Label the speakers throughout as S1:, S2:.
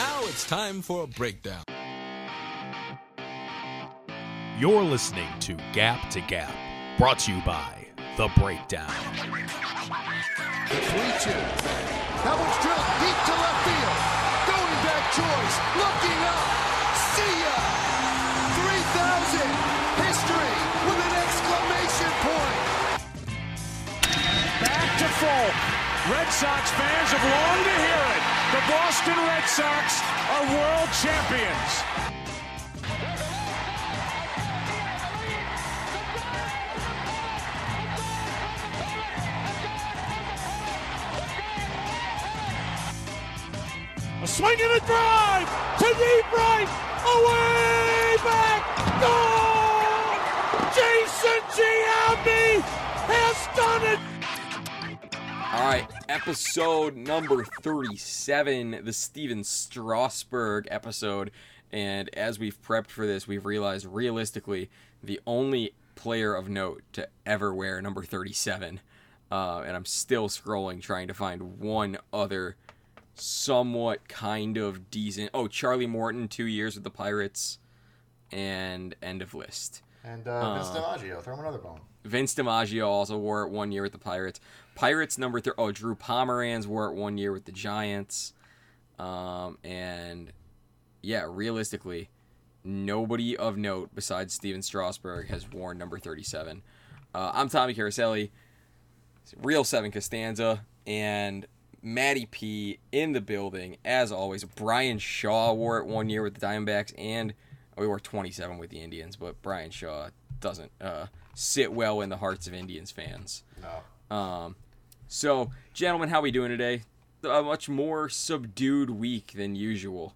S1: Now it's time for a breakdown.
S2: You're listening to Gap to Gap, brought to you by The Breakdown.
S3: The 3 2. That one's drilled deep to left field. Going back choice. Looking up. See ya. 3000. History with an exclamation point.
S4: Back to full. Red Sox fans have longed to hear it. The Boston Red Sox are world champions. A swing and a drive to deep right, away back, gone! Jason Giambi has done it.
S5: All right, episode number 37, the Stephen Strasburg episode. And as we've prepped for this, we've realized realistically the only player of note to ever wear number 37. Uh, and I'm still scrolling trying to find one other somewhat kind of decent. Oh, Charlie Morton, two years with the Pirates, and end of list.
S6: And uh, Vince DiMaggio, throw him another bone.
S5: Vince DiMaggio also wore it one year with the Pirates. Pirates number three. Oh, Drew Pomeranz wore it one year with the Giants. Um, and yeah, realistically, nobody of note besides Stephen Strasburg has worn number 37. Uh, I'm Tommy Caroselli, Real 7 Costanza, and Matty P in the building, as always. Bryan Shaw wore it one year with the Diamondbacks, and we wore 27 with the Indians, but Bryan Shaw doesn't uh, sit well in the hearts of Indians fans.
S6: No.
S5: Um, so, gentlemen, how we doing today? A much more subdued week than usual.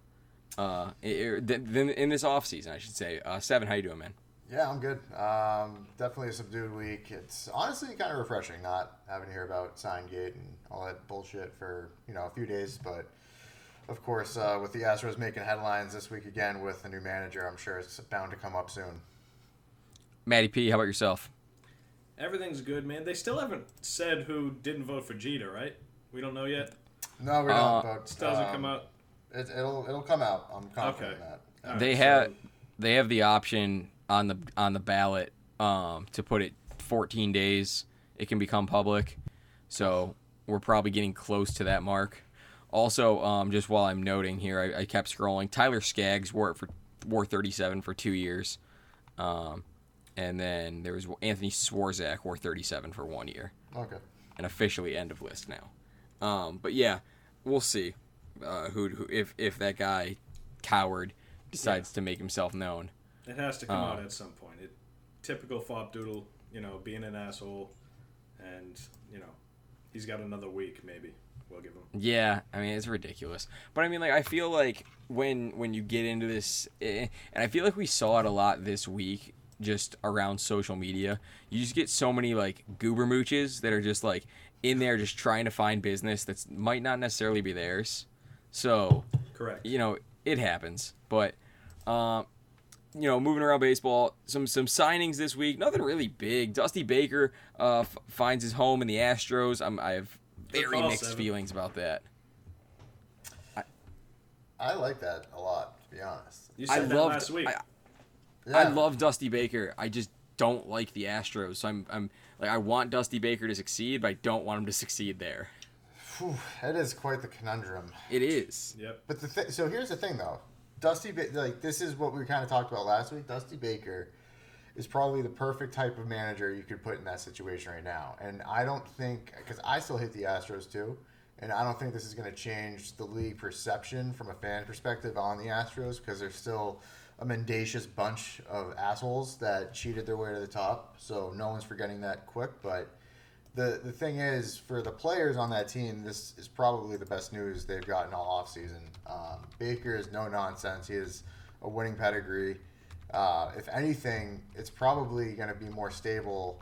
S5: Uh, than, than in this off season, I should say. Uh, Seven, how you doing, man?
S6: Yeah, I'm good. Um, definitely a subdued week. It's honestly kind of refreshing not having to hear about Signgate and all that bullshit for you know a few days. But of course, uh, with the Astros making headlines this week again with a new manager, I'm sure it's bound to come up soon.
S5: Matty P, how about yourself?
S7: Everything's good, man. They still haven't said who didn't vote for Jeter, right? We don't know yet.
S6: No, we don't.
S5: Uh,
S6: but
S7: Still hasn't
S6: um,
S7: come out.
S6: It, it'll it'll come out. I'm confident
S7: Okay.
S6: in that.
S7: All right,
S5: they
S7: so-
S5: have they have the option on the on the ballot um, to put it 14 days. It can become public, so we're probably getting close to that mark. Also, um, just while I'm noting here, I, I kept scrolling. Tyler Skaggs wore it for wore 37 for two years, um, and then there was Anthony Swarzak wore 37 for one year,
S6: Okay.
S5: and officially end of list now. Um, but yeah, we'll see uh, who, who if if that guy coward decides to make himself known.
S7: It has to come
S5: Uh,
S7: out at some point. It, typical Fob Doodle, you know, being an asshole, and you know, he's got another week maybe. We'll give him.
S5: Yeah, I mean it's ridiculous. But I mean like I feel like when when you get into this eh, and I feel like we saw it a lot this week just around social media. You just get so many like goober mooches that are just like in there just trying to find business that's might not necessarily be theirs. So,
S7: Correct.
S5: you know, it happens. But um you know, moving around baseball, some some signings this week. Nothing really big. Dusty Baker uh, f- finds his home in the Astros. I'm, I have very mixed
S7: Seven.
S5: feelings about that.
S6: I like that a lot, to be honest.
S7: You
S5: I
S7: said that
S5: loved.
S7: last week.
S5: I,
S6: Yeah.
S5: I love Dusty Baker. I just don't like the Astros. So I'm, I'm like, I want Dusty Baker to succeed, but I don't want him to succeed there.
S6: Phew, it is quite the conundrum.
S5: It is.
S7: yep.
S6: But the th- so here's the thing though, Dusty ba- like this is what we kind of talked about last week. Dusty Baker is probably the perfect type of manager you could put in that situation right now. And I don't think because I still hate the Astros too, and I don't think this is going to change the league perception from a fan perspective on the Astros because they're still a mendacious bunch of assholes that cheated their way to the top. So no one's forgetting that quick, but the the thing is for the players on that team, this is probably the best news they've gotten all offseason. Um, Baker is no nonsense. He has a winning pedigree. Uh, if anything, it's probably going to be more stable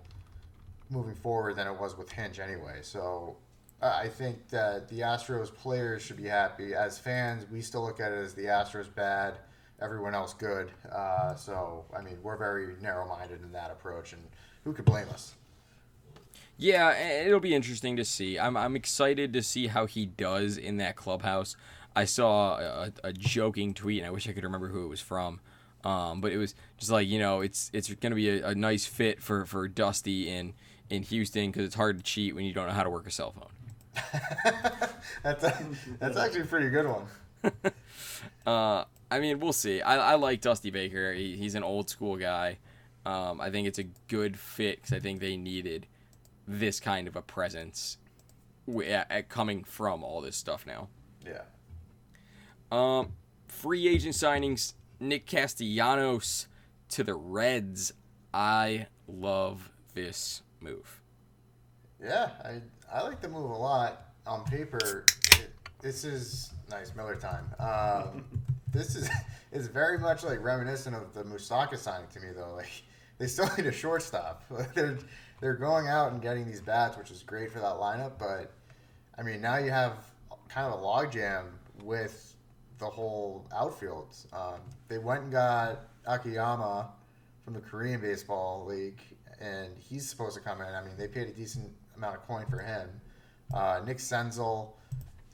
S6: moving forward than it was with Hinch anyway. So I think that the Astros players should be happy. As fans, we still look at it as the Astros bad, everyone else good. Uh, so I mean, we're very narrow-minded in that approach, and who could blame us?
S5: Yeah, it'll be interesting to see. I'm I'm excited to see how he does in that clubhouse. I saw a, a joking tweet, and I wish I could remember who it was from. Um, but it was just like you know, it's it's gonna be a, a nice fit for for Dusty in in Houston because it's hard to cheat when you don't know how to work a cell phone.
S6: That's a, that's actually a pretty good one.
S5: Uh, I mean, we'll see. I, I like Dusty Baker. He, he's an old school guy. Um, I think it's a good fit because I think they needed this kind of a presence wi- at, at coming from all this stuff now.
S6: Yeah.
S5: Um, free agent signings: Nick Castellanos to the Reds. I love this move.
S6: Yeah, I I like the move a lot. On paper, it, this is nice Miller time. Um, this is is very much like reminiscent of the Moustakas signing to me though. Like they still need a shortstop. they're they're going out and getting these bats, which is great for that lineup. But I mean, now you have kind of a logjam with the whole outfield. Um, they went and got Akiyama from the Korean Baseball League, and he's supposed to come in. I mean, they paid a decent amount of coin for him. Uh, Nick Senzel,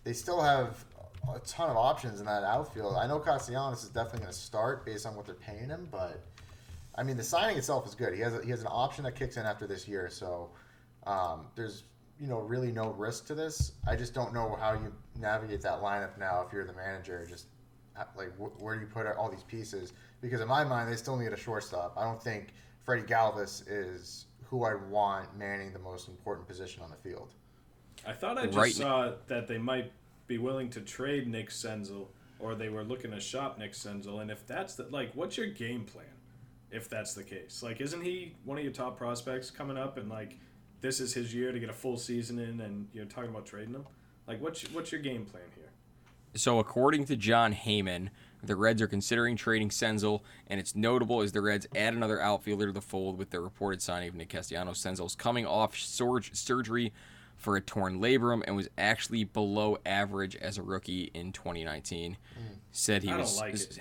S6: they still have a ton of options in that outfield. I know Castellanos is definitely going to start based on what they're paying him, but I mean, the signing itself is good. He has a, he has an option that kicks in after this year, so um, there's you know really no risk to this. I just don't know how you navigate that lineup now if you're the manager. Just uh, like wh- where do you put all these pieces? Because in my mind, they still need a shortstop. I don't think Freddie Galvis is who I want manning the most important position on the field.
S7: I thought I just
S5: Right.
S7: saw that they might be willing to trade Nick Senzel, or they were looking to shop Nick Senzel. And if that's the like, what's your game plan? If that's the case, like, isn't he one of your top prospects coming up? And like, this is his year to get a full season in, and you're talking about trading him. Like, what's what's your game plan here?
S5: So, according to Jon Heyman, the Reds are considering trading Senzel, and it's notable as the Reds add another outfielder to the fold with the reported signing of Nick Castellanos. Senzel's coming off sur- surgery for a torn labrum and was actually below average as a rookie in 2019. Said he
S7: I don't
S5: was.
S7: like it.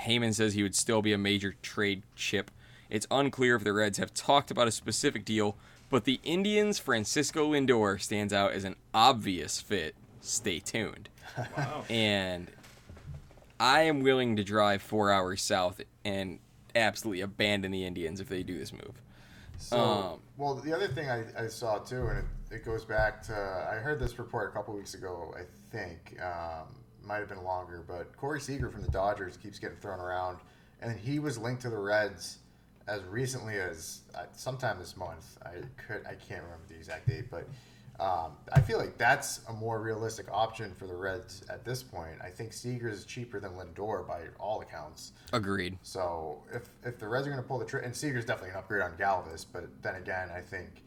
S5: Heyman says he would still be a major trade chip. It's unclear if the Reds have talked about a specific deal, but the Indians' Francisco Lindor stands out as an obvious fit. Stay tuned.
S7: Wow.
S5: And I am willing to drive four hours south and absolutely abandon the Indians if they do this move.
S6: So,
S5: Um,
S6: well, the other thing I, I saw too, and it, it goes back to I heard this report a couple weeks ago. I think um, might have been longer, but Corey Seager from the Dodgers keeps getting thrown around, and he was linked to the Reds as recently as uh, sometime this month. I could I can't remember the exact date, but um, I feel like that's a more realistic option for the Reds at this point. I think Seager is cheaper than Lindor by all accounts.
S5: Agreed.
S6: So if if the Reds are going to pull the trigger, and Seager's definitely an upgrade on Galvis, but then again, I think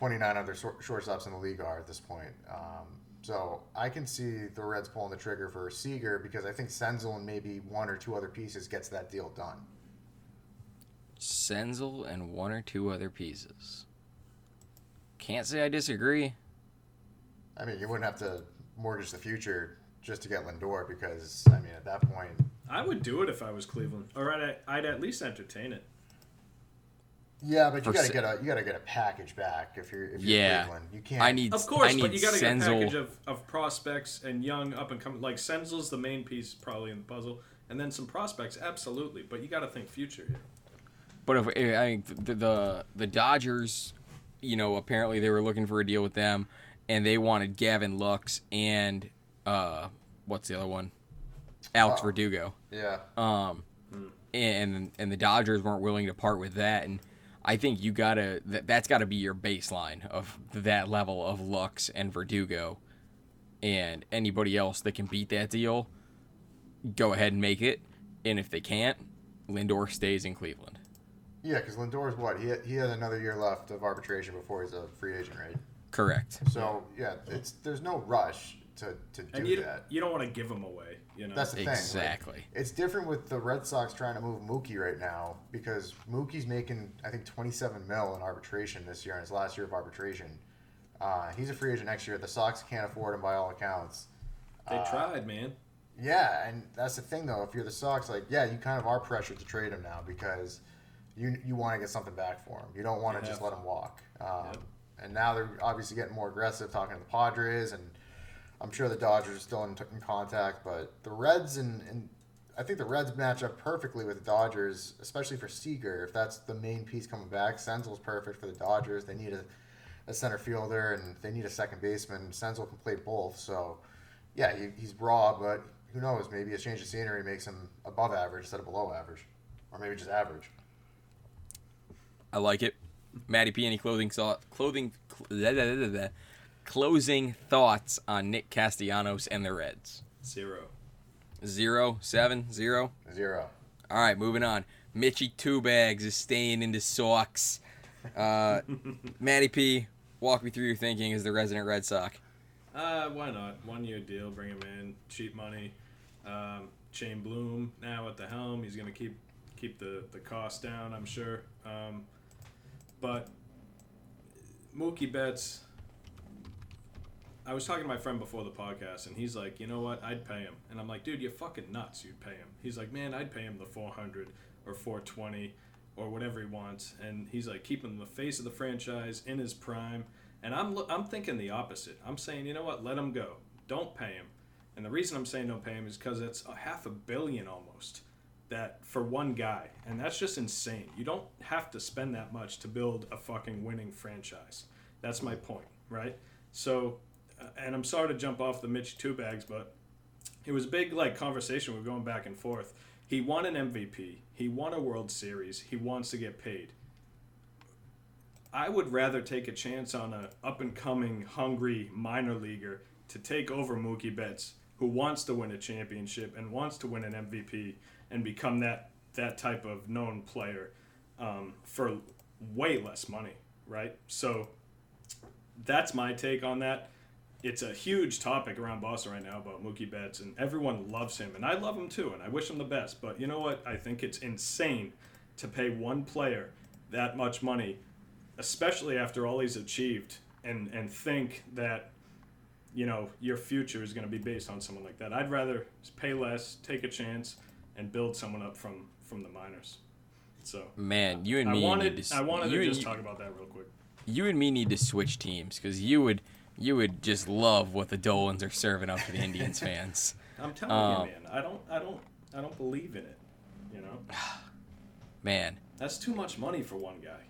S6: 29 other shortstops in the league are at this point. Um, so I can see the Reds pulling the trigger for Seager because I think Senzel and maybe one or two other pieces gets that deal done.
S5: Senzel and one or two other pieces. Can't say I disagree.
S6: I mean, you wouldn't have to mortgage the future just to get Lindor because I mean, at that point,
S7: I would do it if I was Cleveland, or I'd, I'd at least entertain it.
S6: Yeah, but you got to
S5: Se-
S6: get a you got to get a package back if you're if you're
S5: Yeah.
S6: Cleveland. You can't.
S5: I need
S7: Of course,
S5: I need
S7: but you got to get a package of, of prospects and young up and coming. Like Senzel's the main piece probably in the puzzle, and then some prospects, absolutely. But you got to think future here.
S5: But if I think the, the the Dodgers, you know, apparently they were looking for a deal with them, and they wanted Gavin Lux and uh, what's the other one? Alex
S6: Oh.
S5: Verdugo.
S6: Yeah.
S5: Um, and and the Dodgers weren't willing to part with that, and I think you gotta that, that's got to be your baseline of that level of Lux and Verdugo, and anybody else that can beat that deal, go ahead and make it, and if they can't, Lindor stays in Cleveland.
S6: Yeah, because Lindor's what he he has another year left of arbitration before he's a free agent, right?
S5: Correct.
S6: So yeah, it's there's no rush to to do
S7: And you,
S6: that.
S7: you don't want to give them away. You know,
S6: That's the thing. like,
S5: Exactly.
S6: it's different with the Red Sox trying to move Mookie right now because Mookie's making I think 27 mil in arbitration this year in his last year of arbitration. Uh, he's a free agent next year. The Sox can't afford him by all accounts.
S7: they
S6: uh,
S7: tried, man.
S6: Yeah, and that's the thing though. If you're the Sox, like yeah, you kind of are pressured to trade him now because you you want to get something back for him. You don't want to just let him walk. Um,
S7: Yep.
S6: And now they're obviously getting more aggressive, talking to the Padres, and I'm sure the Dodgers are still in, in contact, but the Reds and, and I think the Reds match up perfectly with the Dodgers, especially for Seager. If that's the main piece coming back, Senzel's perfect for the Dodgers. They need a, a center fielder and they need a second baseman. Senzel can play both, so yeah, he, he's raw, but who knows? Maybe a change of scenery makes him above average instead of below average, or maybe just average.
S5: I like it. Matty P, any clothing thought, clothing, closing thoughts on Nick Castellanos and the Reds?
S7: Zero.
S5: Zero, seven, zero.
S6: Zero.
S5: All right, moving on. Mitchy Two Bags is staying into Sox. Uh, Matty P, walk me through your thinking as the resident Red Sox.
S7: Uh, why not? One year deal, bring him in, cheap money. Um, Chaim Bloom now at the helm. He's gonna keep keep the the cost down, I'm sure. Um, but Mookie Betts, I was talking to my friend before the podcast, and he's like, you know what? I'd pay him, and I'm like, dude, you're fucking nuts. You'd pay him. He's like, man, I'd pay him the 400 or 420 or whatever he wants, and he's like, keep him the face of the franchise in his prime. And I'm I'm thinking the opposite. I'm saying, you know what? Let him go. Don't pay him. And the reason I'm saying don't pay him is because it's a half a billion almost that for one guy, and that's just insane. You don't have to spend that much to build a fucking winning franchise. That's my point, right? So, and I'm sorry to jump off the Mitch two bags, but it was a big like conversation. We are going back and forth. He won an MVP. He won a World Series. He wants to get paid. I would rather take a chance on a up and coming hungry minor leaguer to take over Mookie Betts, who wants to win a championship and wants to win an MVP and become that that type of known player um, for way less money, right? So that's my take on that. It's a huge topic around Boston right now about Mookie Betts, and everyone loves him, and I love him too, and I wish him the best. But you know what? I think it's insane to pay one player that much money, especially after all he's achieved, and and think that you know your future is going to be based on someone like that. I'd rather pay less, take a chance, and build someone up from from the minors. So
S5: Man, you and
S7: I
S5: me
S7: wanted
S5: need to.
S7: I wanted
S5: you
S7: to just
S5: you-
S7: talk about that real quick.
S5: you and me need to switch teams because you would you would just love what the Dolans are serving up to the Indians fans.
S7: I'm telling
S5: Um,
S7: you, man. I don't I don't I don't believe in it. You know,
S5: Man,
S7: that's too much money for one guy.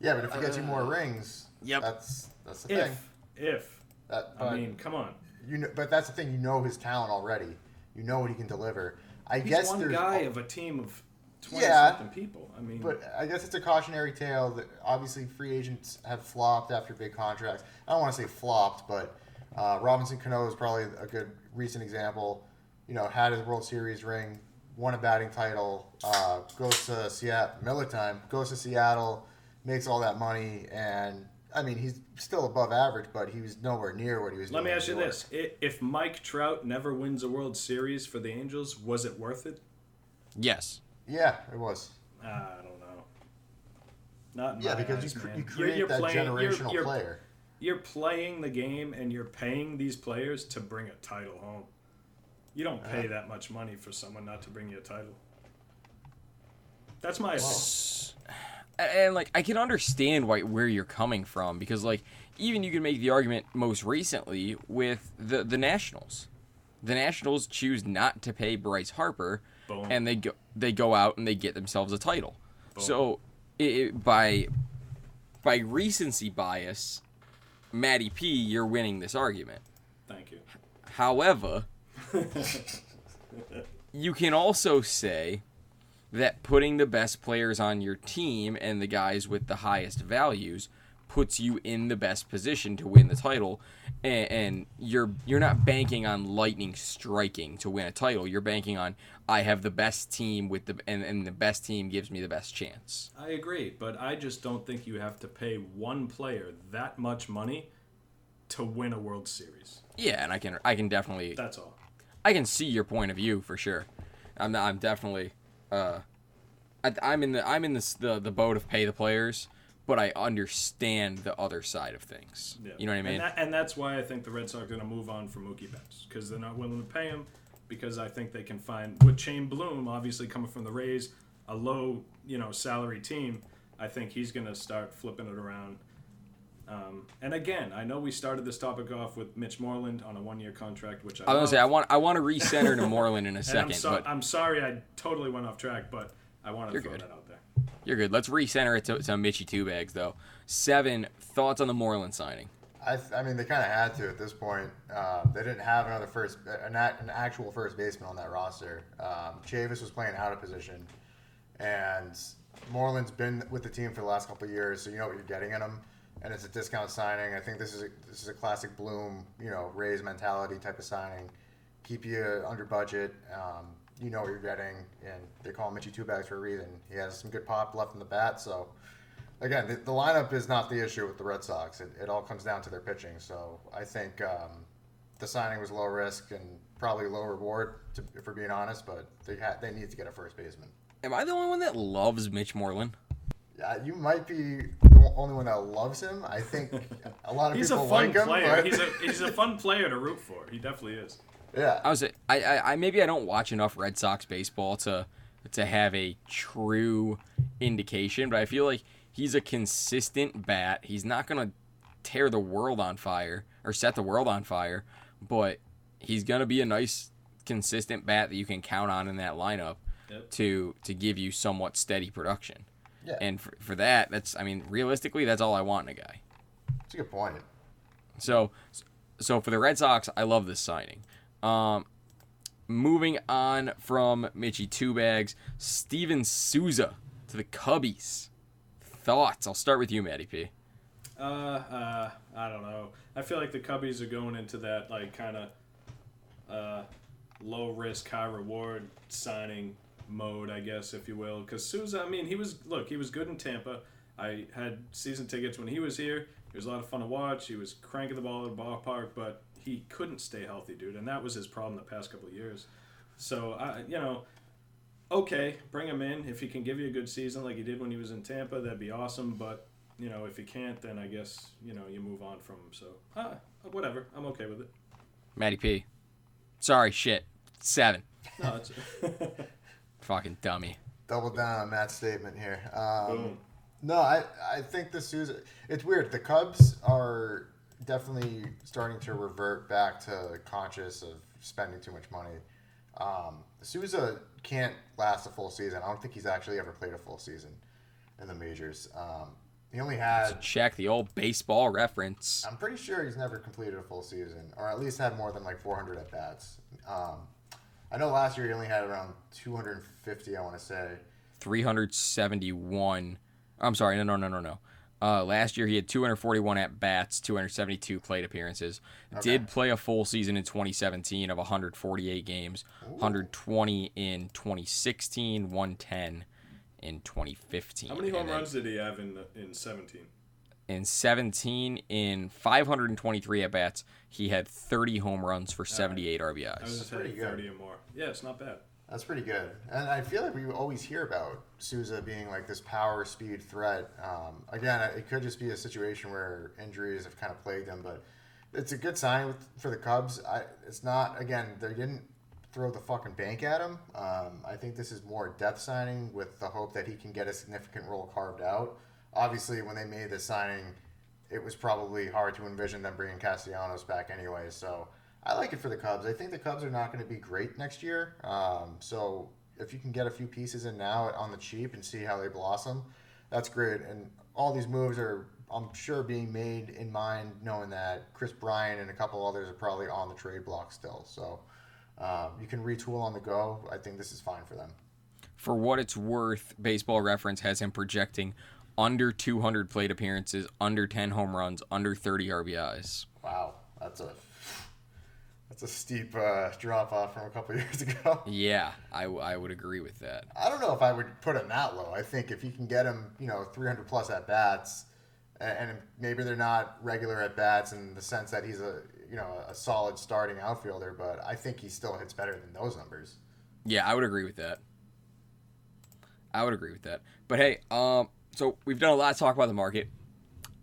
S6: Yeah, but if he gets you more rings,
S5: Yep.
S6: that's that's the thing.
S7: If if
S6: That,
S7: I mean, come on.
S6: you know, but that's the thing. You know his talent already. You know what he can deliver. I
S7: He's
S6: guess
S7: one
S6: there's
S7: guy of a team of twenty
S6: Yeah.
S7: something people. I mean,
S6: But I guess it's a cautionary tale that obviously free agents have flopped after big contracts. I don't want to say flopped, but uh, Robinson Cano is probably a good recent example. You know, had his World Series ring, won a batting title, uh, goes to Seattle, Miller time, goes to Seattle, makes all that money, and I mean he's still above average, but he was nowhere near what he was.
S7: let me
S6: doing in
S7: ask you
S6: York.
S7: this: I- If Mike Trout never wins a World Series for the Angels, was it worth it?
S5: yes,
S6: Yeah, it was.
S7: I don't know. Not in
S6: Yeah,
S7: my
S6: because
S7: eyes,
S6: you, cr-
S7: man.
S6: you
S7: You're-
S6: create
S7: you're
S6: that
S7: playing- you're-
S6: generational
S7: you're-
S6: player.
S7: You're playing the game and you're paying these players to bring a title home. You don't pay that much money for someone not to bring you a title. That's my opinion.
S5: And like I can understand why where you're coming from because like even you can make the argument most recently with the the Nationals. The Nationals choose not to pay Bryce Harper,
S7: Boom.
S5: and they go they go out and they get themselves a title. So it, it, by by recency bias, Matty P, you're winning this argument.
S7: Thank you.
S5: However, you can also say that putting the best players on your team and the guys with the highest values puts you in the best position to win the title and, and you're you're not banking on lightning striking to win a title you're banking on I have the best team with the and, and the best team gives me the best chance
S7: I agree, but I just don't think you have to pay one player that much money to win a World Series.
S5: yeah and I can I can definitely
S7: That's all.
S5: I can see your point of view for sure. I'm I'm definitely uh, I, I'm in the I'm in this the the boat of pay the players, but I understand the other side of things.
S7: Yeah.
S5: You know what I mean?
S7: And, that, and that's why I think the Red Sox are going to move on from Mookie Betts because they're not willing to pay him because I think they can find with Chaim Bloom obviously coming from the Rays, a low you know salary team. I think he's going to start flipping it around Um, and again, I know we started this topic off with Mitch Moreland on a one-year contract, which I,
S5: I was gonna say I want I want to recenter to Moreland in a
S7: And I'm,
S5: second,
S7: so,
S5: but
S7: I'm sorry I totally went off track, but I wanted to throw
S5: good.
S7: that out.
S5: You're good. Let's recenter it to, to Mitchy two bags though. Seven thoughts on the Moreland signing.
S6: I, I mean, they kind of had to at this point. Uh, they didn't have another first, an, an actual first baseman on that roster. Um, Chavis was playing out of position, and Moreland's been with the team for the last couple years, so you know what you're getting in him. And it's a discount signing. I think this is a, this is a classic Bloom, you know, Rays mentality type of signing. Keep you under budget. Um, you know what you're getting, and they call him Mitchy Two Bags for a reason. He has some good pop left in the bat, so again, the, the lineup is not the issue with the Red Sox. It, it all comes down to their pitching. So I think um, the signing was low risk and probably low reward, to, if we're being honest. But they had they need to get a first baseman.
S5: Am I the only one that loves Mitch Moreland?
S6: Yeah, you might be the only one that loves him. I think a lot of
S7: He's a
S6: people
S7: fun
S6: like him.
S7: player.
S6: but-
S7: He's a he's a fun player to root for. He definitely is.
S6: Yeah.
S5: I was I, I, I maybe I don't watch enough Red Sox baseball to to have a true indication, but I feel like he's a consistent bat. He's not gonna tear the world on fire or set the world on fire, but he's gonna be a nice consistent bat that you can count on in that lineup
S7: Yep.
S5: to to give you somewhat steady production.
S6: Yeah.
S5: And for, for that, that's I mean realistically, that's all I want in a guy.
S6: It's a good point.
S5: So, so for the Red Sox, I love this signing. Um, moving on from Mitchy Two Bags, Steven Souza to the Cubbies. Thoughts? I'll start with you, Matty P.
S7: Uh, uh, I don't know. I feel like the Cubbies are going into that like kind of uh, low risk, high reward signing mode, I guess, if you will. Because Souza, I mean, he was look, he was good in Tampa. I had season tickets when he was here. It was a lot of fun to watch. He was cranking the ball at the ballpark, but he couldn't stay healthy, dude, and that was his problem the past couple of years. So I, you know, okay, bring him in if he can give you a good season like he did when he was in Tampa. That'd be awesome. But you know, if he can't, then I guess you know you move on from him. So ah, whatever, I'm okay with it.
S5: Matty P. Sorry, shit. Seven.
S7: No, it's
S5: Fucking dummy.
S6: Double down on Matt's statement here. Um,
S7: boom.
S6: No, I I think the Souza. It's weird. The Cubs are definitely starting to revert back to conscious of spending too much money. Um, Souza can't last a full season. I don't think he's actually ever played a full season in the majors. Um, he only had.
S5: Check the old baseball reference.
S6: I'm pretty sure he's never completed a full season, or at least had more than like 400 at bats. Um, I know last year he only had around 250. I want to say.
S5: 371. I'm sorry, no, no, no, no, no. Uh, last year he had 241 at bats, 272 plate appearances. Did play a full season in 2017 of 148 games, 120 in 2016, 110 in 2015.
S7: How many home
S5: And then
S7: runs did he have in in 17?
S5: In 17, in 523 at bats, he had 30 home runs for 78
S7: I was
S5: RBIs.
S7: just
S6: pretty
S7: saying
S6: good.
S7: 30 or more. Yeah, it's not bad.
S6: That's pretty good. And I feel like we always hear about Souza being like this power speed threat. Um, again, it could just be a situation where injuries have kind of plagued him, but it's a good sign with, for the Cubs. I, it's not, again, they didn't throw the fucking bank at him. Um, I think this is more a depth signing with the hope that he can get a significant role carved out. Obviously, when they made this signing, it was probably hard to envision them bringing Castellanos back anyway. So I like it for the Cubs. I think the Cubs are not going to be great next year. Um, so if you can get a few pieces in now on the cheap and see how they blossom, that's great. And all these moves are, I'm sure, being made in mind knowing that Kris Bryant and a couple others are probably on the trade block still. So um, you can retool on the go. I think this is fine for them.
S5: For what it's worth, Baseball Reference has him projecting under 200 plate appearances, under 10 home runs, under 30 RBIs.
S6: Wow, that's a that's a steep uh, drop off from a couple years ago.
S5: Yeah, I, I would agree with that.
S6: I don't know if I would put him that low. I think if you can get him, you know, 300 plus at bats, and maybe they're not regular at bats in the sense that he's a, you know, a solid starting outfielder, but I think he still hits better than those numbers.
S5: Yeah, I would agree with that. I would agree with that. But hey, um, so we've done a lot of talk about the market.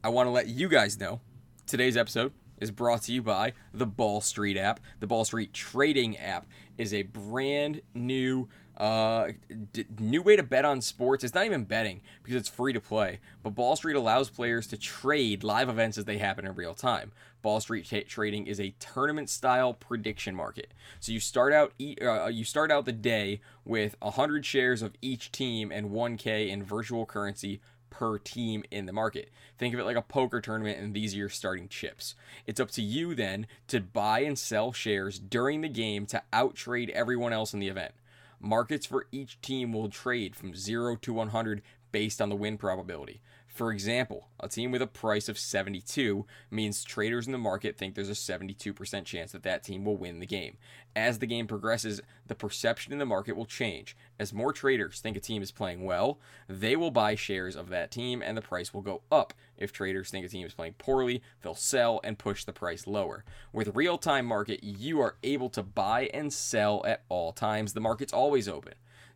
S5: I want to let you guys know today's episode is brought to you by the Ball Street app. The Ball Street trading app is a brand new Uh, d- new way to bet on sports. It's not even betting because it's free to play. But Ball Street allows players to trade live events as they happen in real time. Ball Street ta trading is a tournament-style prediction market. So you start out e- uh, you start out the day with 100 shares of each team and 1k in virtual currency per team in the market. Think of it like a poker tournament, and these are your starting chips. It's up to you then to buy and sell shares during the game to outtrade everyone else in the event. Markets for each team will trade from 0 to 100 based on the win probability. For example, a team with a price of 72 means traders in the market think there's a 72% chance that that team will win the game. As the game progresses, the perception in the market will change. As more traders think a team is playing well, they will buy shares of that team and the price will go up. If traders think a team is playing poorly, they'll sell and push the price lower. With real time market, you are able to buy and sell at all times. The market's always open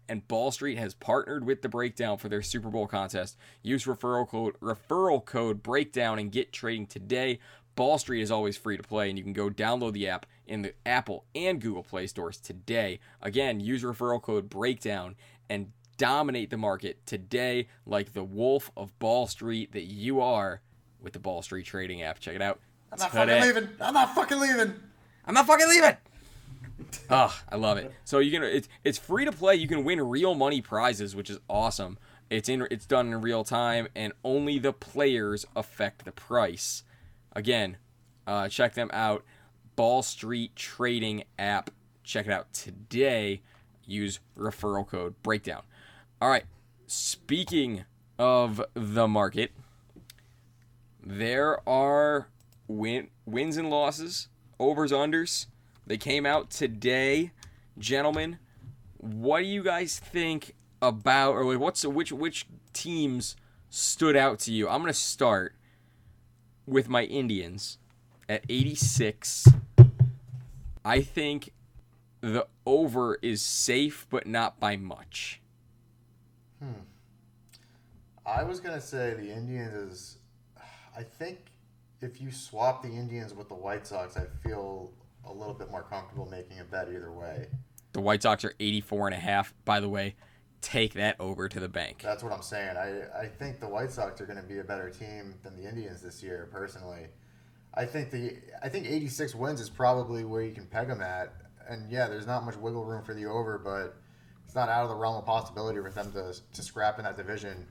S5: and Ball Street has partnered with the Breakdown for their Super Bowl contest. Use referral code referral code Breakdown and get trading today. Ball Street is always free to play, and you can go download the app in the Apple and Google Play stores today. Again, use referral code Breakdown and dominate the market today, like the Wolf of Ball Street that you are with the Ball Street Trading app. Check it out.
S6: I'm not
S5: today.
S6: fucking leaving. I'm not fucking leaving.
S5: I'm not fucking leaving. Oh, I love it. So you can it's it's free to play. You can win real money prizes, which is awesome. It's in it's done in real time, and only the players affect the price. Again, uh, check them out. Ball Street Trading app. Check it out today. Use referral code Breakdown. All right. Speaking of the market, there are win, wins and losses, overs, unders. They came out today, gentlemen. What do you guys think about, or what's which which teams stood out to you? I'm gonna start with my Indians at 86. I think the over is safe, but not by much. Hmm.
S6: I was gonna say the Indians is. I think if you swap the Indians with the White Sox, I feel a little bit more comfortable making a bet either way.
S5: The White Sox are 84 and a half. By the way, take that over to the bank.
S6: That's what I'm saying. I, I think the White Sox are going to be a better team than the Indians this year. Personally, I think the I think 86 wins is probably where you can peg them at. And yeah, there's not much wiggle room for the over, but it's not out of the realm of possibility for them to to scrap in that division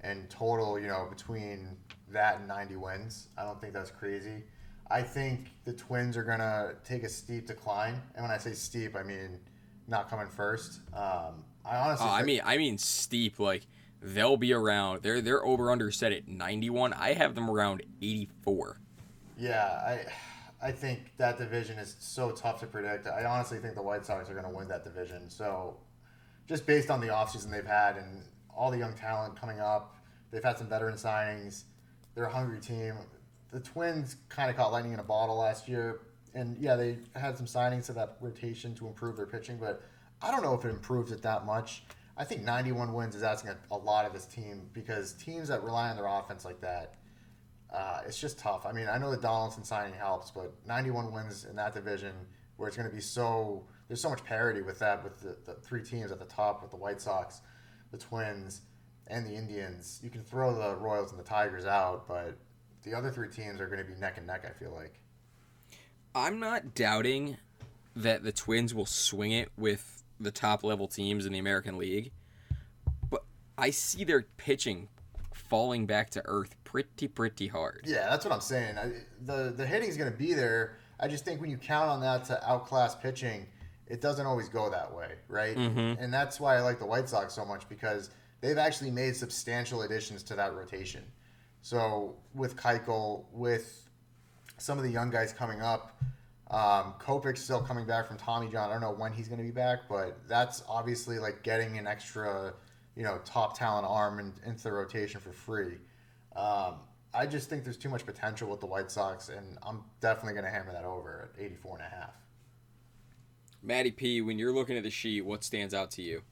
S6: and total. You know, between that and 90 wins, I don't think that's crazy. I think the Twins are gonna take a steep decline, and when I say steep, I mean not coming first. Um, I honestly,
S5: Oh, I mean, I mean steep. Like they'll be around. They're they're over under set at 91. I have them around 84.
S6: Yeah, I I think that division is so tough to predict. I honestly think the White Sox are going to win that division. So, just based on the offseason they've had and all the young talent coming up, they've had some veteran signings. They're a hungry team. The Twins kind of caught lightning in a bottle last year. And yeah, they had some signings to that rotation to improve their pitching, but I don't know if it improves it that much. I think 91 wins is asking a, a lot of this team because teams that rely on their offense like that, uh, it's just tough. I mean, I know the Donaldson signing helps, but 91 wins in that division where it's going to be so there's so much parity with that with the, the three teams at the top with the White Sox, the Twins, and the Indians. You can throw the Royals and the Tigers out, but the other three teams are going to be neck and neck. I feel like.
S5: I'm not doubting that the Twins will swing it with the top level teams in the American League, but I see their pitching falling back to earth pretty pretty hard.
S6: Yeah, that's what I'm saying. I, the the is going to be there. I just think when you count on that to outclass pitching, it doesn't always go that way, right? Mm-hmm. And that's why I like the White Sox so much because they've actually made substantial additions to that rotation. So with Keuchel, with some of the young guys coming up, um, Kopech's still coming back from Tommy John. I don't know when he's going to be back, but that's obviously like getting an extra, you know, top talent arm in, into the rotation for free. Um, I just think there's too much potential with the White Sox, and I'm definitely going to hammer that over at 84 and a half.
S5: Matty P, when you're looking at the sheet, what stands out to you?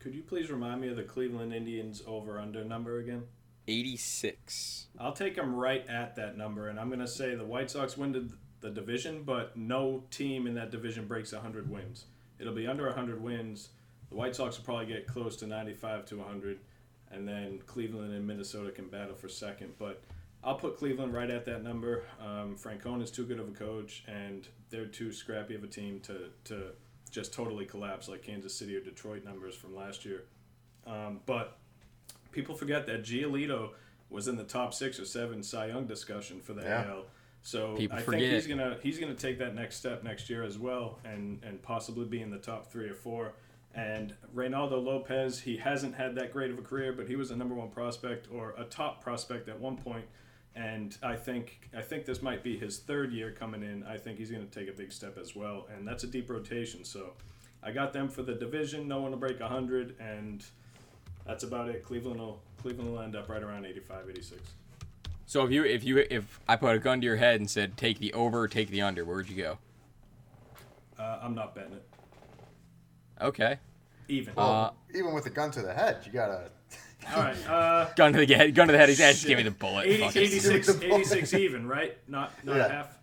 S7: Could you please remind me of the Cleveland Indians over under number again?
S5: 86.
S7: I'll take them right at that number, and I'm going to say the White Sox win the, division, but no team in that division breaks 100 wins. It'll be under 100 wins. The White Sox will probably get close to 95 to 100, and then Cleveland and Minnesota can battle for second. But I'll put Cleveland right at that number. Um, Francona is too good of a coach, and they're too scrappy of a team to, to just totally collapse like Kansas City or Detroit numbers from last year. Um, but people forget that Giolito was in the top six or seven Cy Young discussion for the
S6: Yeah.
S7: AL. So
S5: People
S7: I
S5: forget.
S7: think he's gonna he's gonna take that next step next year as well, and and possibly be in the top three or four. And Reynaldo Lopez, he hasn't had that great of a career, but he was a number one prospect or a top prospect at one point. And I think I think this might be his third year coming in. I think he's going to take a big step as well, and that's a deep rotation. So I got them for the division. No one to break 100, and that's about it. Cleveland will Cleveland will end up right around 85, 86.
S5: So if you if you if I put a gun to your head and said take the over, or take the under, where would you go?
S7: Uh, I'm not betting it.
S5: Okay.
S7: Even.
S5: Uh,
S6: Even with a gun to the head, you gotta.
S7: All right. Uh,
S5: gun to the head. Gun to the head. He's just give me the bullet.
S7: 80, 86,
S6: Give me the bullet.
S7: 86 even, right? Not not
S6: Yeah.
S7: half.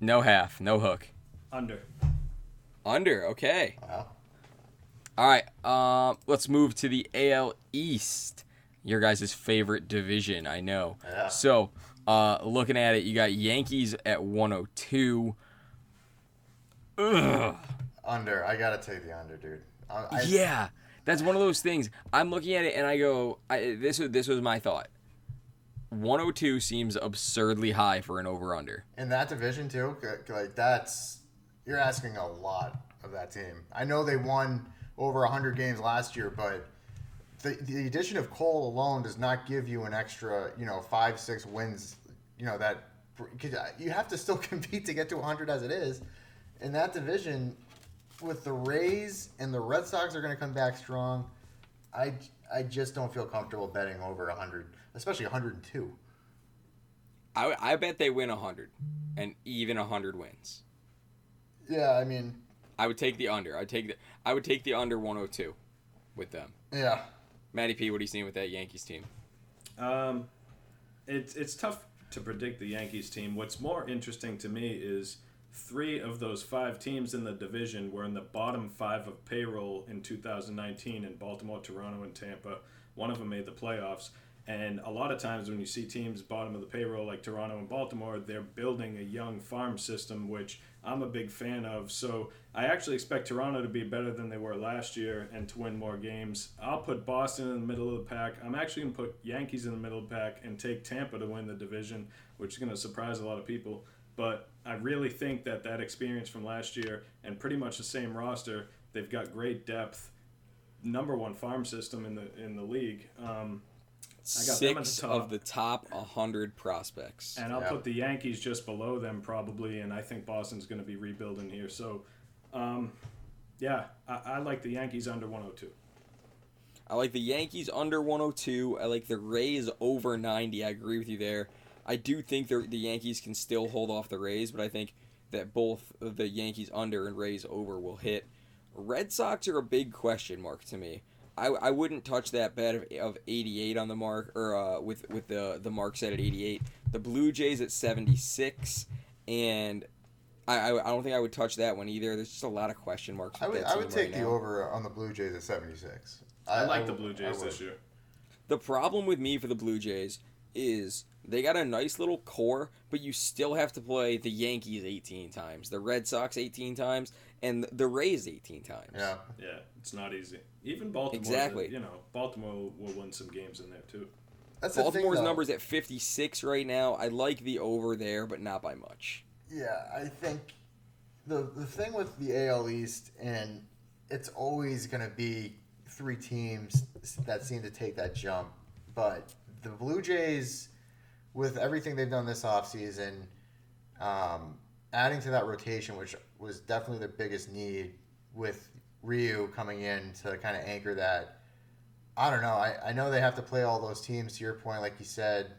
S5: No half. No hook.
S7: Under.
S5: Under. Okay.
S6: Wow.
S5: All right. Um, let's move to the AL East. Your guys' favorite division, I know.
S6: Yeah.
S5: So, uh, looking at it, you got Yankees at 102. Ugh.
S6: Under. I gotta take the under, dude. I, I,
S5: Yeah, that's one of those things. I'm looking at it and I go, I, this was this was my thought. 102 seems absurdly high for an over under.
S6: In that division too, like that's you're asking a lot of that team. I know they won over 100 games last year, but the, the addition of Cole alone does not give you an extra, you know, five six wins. You know that you have to still compete to get to 100 as it is. In that division, with the Rays and the Red Sox are going to come back strong. I I just don't feel comfortable betting over 100, especially 102.
S5: I, I bet they win 100 and even 100 wins.
S6: Yeah, I mean,
S5: I would take the under. I would take the I would take the under 102 with them.
S6: yeah.
S5: Matty P, what are you seeing with that Yankees team?
S7: Um, it's it's tough to predict the Yankees team. What's more interesting to me is three of those five teams in the division were in the bottom five of payroll in 2019 in Baltimore, Toronto, and Tampa. One of them made the playoffs. And a lot of times when you see teams bottom of the payroll like Toronto and Baltimore, they're building a young farm system, which I'm a big fan of. So I actually expect Toronto to be better than they were last year and to win more games. I'll put Boston in the middle of the pack. I'm actually going to put Yankees in the middle of the pack and take Tampa to win the division, which is going to surprise a lot of people. But I really think that that experience from last year and pretty much the same roster, they've got great depth, number one farm system in the in the league. Um, I got them the
S5: Six of the top 100 prospects.
S7: and I'll
S6: Yeah.
S7: put the Yankees just below them probably, and I think Boston's going to be rebuilding here. So, um, yeah, I, I like the Yankees under 102.
S5: I like the Yankees under 102. I like the Rays over 90. I agree with you there. I do think the the Yankees can still hold off the Rays, but I think that both the Yankees under and Rays over will hit. Red Sox are a big question mark to me. I, I wouldn't touch that bet of, of 88 on the mark or uh, with with the the mark set at 88. The Blue Jays at 76, and I, I, I don't think I would touch that one either. There's just a lot of question marks.
S6: I would I would take
S5: right
S6: the
S5: now.
S6: over on the Blue Jays at 76.
S7: I, like the Blue Jays this year.
S5: The problem with me for the Blue Jays is they got a nice little core, but you still have to play the Yankees 18 times, the Red Sox 18 times, and the Rays 18 times.
S6: Yeah.
S7: Yeah, it's not easy. Even Baltimore,
S5: Exactly.
S7: You know, Baltimore will win some games in there too.
S6: That's the thing,
S5: Baltimore's numbers at 56 right now. I like the over there, but not by much.
S6: Yeah, I think the the thing with the AL East, and it's always going to be three teams that seem to take that jump. But the Blue Jays, with everything they've done this offseason, um, adding to that rotation, which was definitely their biggest need, with Ryu coming in to kind of anchor that. I don't know. I, I know they have to play all those teams, to your point, like you said,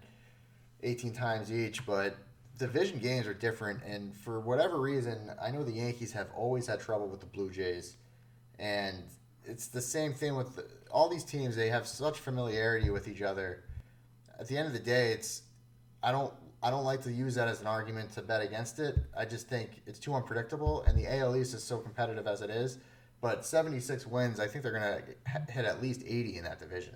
S6: 18 times each, but division games are different. And for whatever reason, I know the Yankees have always had trouble with the Blue Jays. And it's the same thing with the, all these teams. They have such familiarity with each other. At the end of the day, it's I don't I don't like to use that as an argument to bet against it. I just think it's too unpredictable, and the AL East is so competitive as it is But 76 wins, I think they're going to hit at least 80 in that division.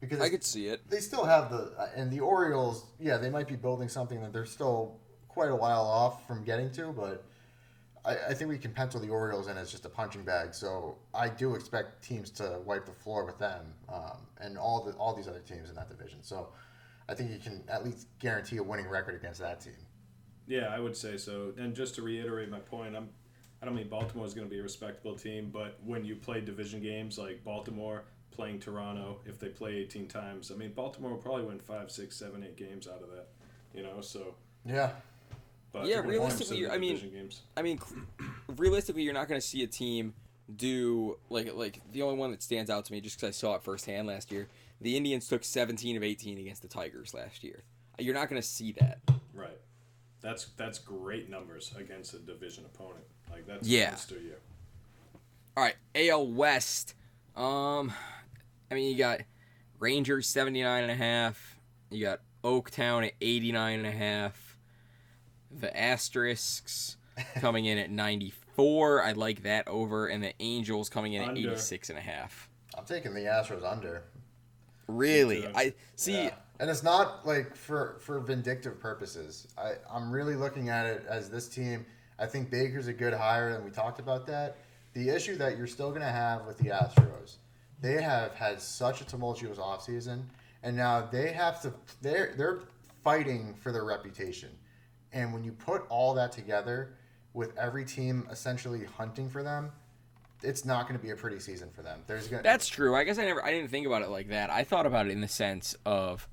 S6: Because
S5: I could see it.
S6: they still have the uh, and the Orioles. Yeah, they might be building something that they're still quite a while off from getting to, but I, I think we can pencil the Orioles in as just a punching bag. So I do expect teams to wipe the floor with them um, and all the all these other teams in that division. So I think you can at least guarantee a winning record against that team.
S7: Yeah, I would say so. And just to reiterate my point, I'm I don't mean Baltimore is going to be a respectable team, but when you play division games like Baltimore playing Toronto, if they play 18 times, I mean Baltimore will probably win five, six, seven, eight games out of that. You know, so
S6: Yeah,
S7: but
S5: Yeah,
S7: when
S5: realistically,
S7: Clemson,
S5: I mean-
S7: division games.
S5: I mean, realistically, you're not going to see a team do like like the only one that stands out to me just because I saw it firsthand last year. The Indians took 17 of 18 against the Tigers last year. You're not going to see that.
S7: Right. That's that's great numbers against a division opponent. Like that's
S5: Yeah.
S7: a monster year.
S5: All right, AL West. Um, I mean, you got Rangers 79 and a half. You got Oaktown at 89 and a half. The Asterisks coming in at 94. I like that over, and the Angels coming in at
S7: Under.
S5: 86 and a half.
S6: I'm taking the Astros under.
S5: Really? I see.
S6: Yeah. And it's not like for for vindictive purposes. I I'm really looking at it as this team. I think Baker's a good hire, and we talked about that. The issue that you're still going to have with the Astros, they have had such a tumultuous offseason, and now they have to. They're they're fighting for their reputation, and when you put all that together, with every team essentially hunting for them, it's not going to be a pretty season for them. There's going
S5: That's true. I guess I never I didn't think about it like that. I thought about it in the sense of